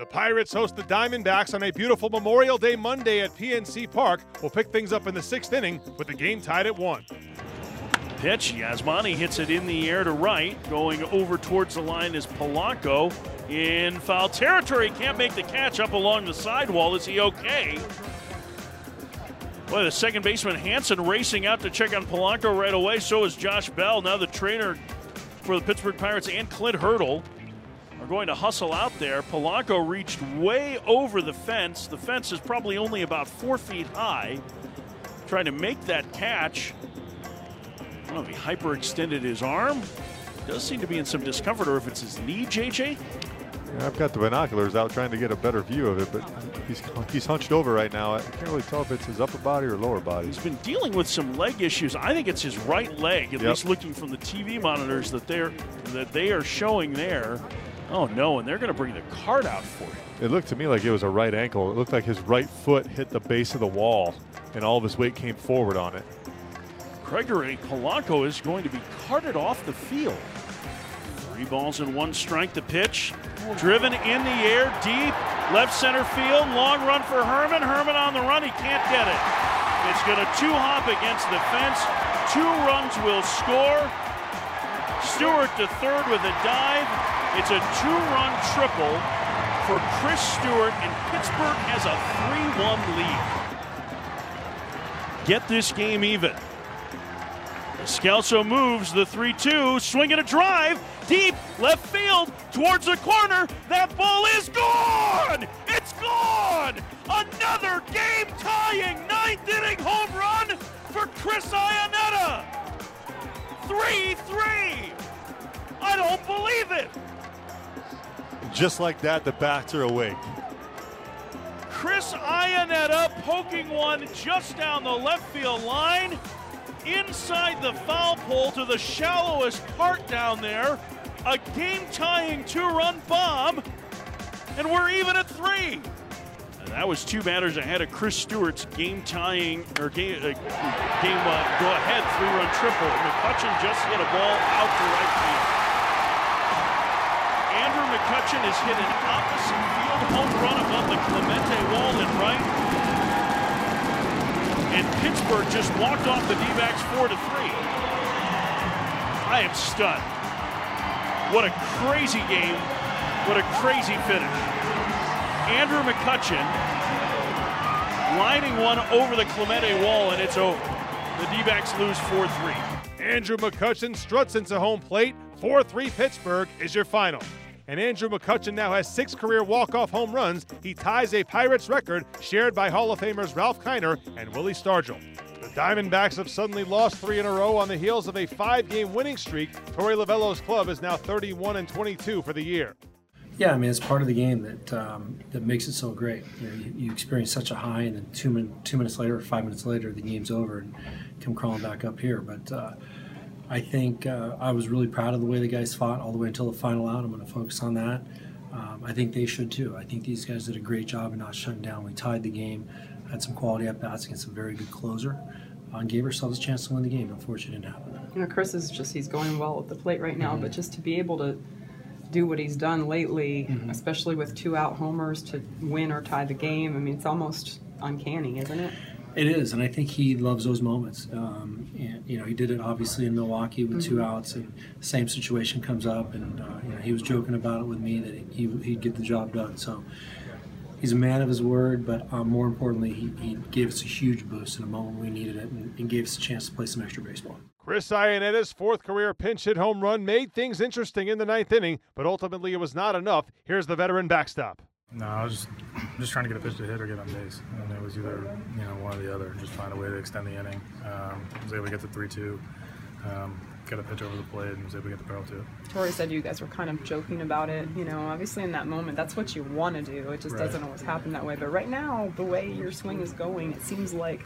The Pirates host the Diamondbacks on a beautiful Memorial Day Monday at PNC Park. We'll pick things up in the sixth inning with the game tied at one. Pitch, Yasmany hits it in the air to right. Going over towards the line is Polanco in foul territory. Can't make the catch up along the sidewall. Is he okay? Boy, the second baseman Hanson racing out to check on Polanco right away. So is Josh Bell. Now the trainer for the Pittsburgh Pirates and Clint Hurdle going to hustle out there. Polanco reached way over the fence. The fence is probably only about four feet high. Trying to make that catch. I don't know if he hyperextended his arm. Does seem to be in some discomfort, or if it's his knee, JJ. Yeah, I've got the binoculars out trying to get a better view of it, but he's he's hunched over right now. I can't really tell if it's his upper body or lower body. He's been dealing with some leg issues. I think it's his right leg, at Yep. least looking from the TV monitors that they're that they are showing there. Oh no, and they're going to bring the cart out for him. It looked to me like it was a right ankle. It looked like his right foot hit the base of the wall, and all of his weight came forward on it. Gregory Polanco is going to be carted off the field. Three balls and one strike. The pitch, driven in the air, deep left center field. Long run for Herrmann. Herrmann on the run. He can't get it. It's going to two hop against the fence. Two runs will score. Stewart to third with a dive. It's a two-run triple for Chris Stewart, and Pittsburgh has a 3-1 lead. Get this game even. Scalzo moves the 3 2, swinging a drive, deep left field towards the corner. That ball is gone! It's gone! Another game tying ninth inning home run for Chris Iannetta! Just like that, the bats are awake. Chris Iannetta poking one just down the left field line, inside the foul pole to the shallowest part down there. A game tying two run bomb, and we're even at three. And that was two batters ahead of Chris Stewart's game tying or game, uh, game uh, go ahead three run triple. McCutchen just hit a ball out to right field. McCutchen has hit an opposite field home run above the Clemente wall in right. And Pittsburgh just walked off the D-backs four to three. I am stunned. What a crazy game. What a crazy finish. Andrew McCutchen lining one over the Clemente wall, and it's over. The D-backs lose 4-3. Andrew McCutchen struts into home plate. 4 3 Pittsburgh is your final. And Andrew McCutchen now has six career walk-off home runs. He ties a Pirates record shared by Hall of Famers Ralph Kiner and Willie Stargell. The Diamondbacks have suddenly lost three in a row on the heels of a five-game winning streak. Torey Lovullo's club is now 31 and 22 for the year. Yeah, I mean it's part of the game that um, that makes it so great. You, know, you, you experience such a high, and then two, min- two minutes later, five minutes later, the game's over, and come crawling back up here. But uh, I think uh, I was really proud of the way the guys fought all the way until the final out. I'm going to focus on that. Um, I think they should too. I think these guys did a great job of not shutting down. We tied the game, had some quality at bats against a very good closer, uh, and gave ourselves a chance to win the game. Unfortunately, it didn't happen. You know, Chris is just, he's going well at the plate right now, but just to be able to do what he's done lately, especially with two out homers to win or tie the game, I mean, it's almost uncanny, isn't it? It is, and I think he loves those moments. Um, and you know, he did it obviously in Milwaukee with two outs, and the same situation comes up, and uh, you know, he was joking about it with me that he he'd get the job done. So he's a man of his word, but um, more importantly, he, he gave us a huge boost in a moment we needed it, and, and gave us a chance to play some extra baseball. Chris Iannetta's fourth career pinch hit home run made things interesting in the ninth inning, but ultimately it was not enough. Here's the veteran backstop. No, I was just just trying to get a pitch to hit or get on base, and it was either you know one or the other. Just find a way to extend the inning. Um, was able to get the three-two, um, get a pitch over the plate, and was able to get the barrel too. Torey said you guys were kind of joking about it. You know, obviously in that moment, that's what you want to do. It just Right. doesn't always happen that way. But right now, the way your swing is going, it seems like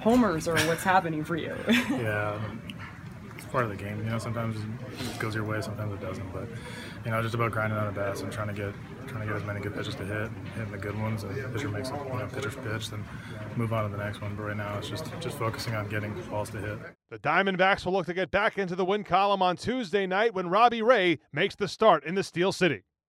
homers are what's happening for you. Yeah, part of the game. You know, sometimes it goes your way, sometimes it doesn't. But you know, just about grinding on the bats and trying to get trying to get as many good pitches to hit, hitting the good ones, and pitcher makes it, you know pitcher's pitch, then move on to the next one. But right now, it's just just focusing on getting balls to hit. The Diamondbacks will look to get back into the win column on Tuesday night when Robbie Ray makes the start in the Steel City.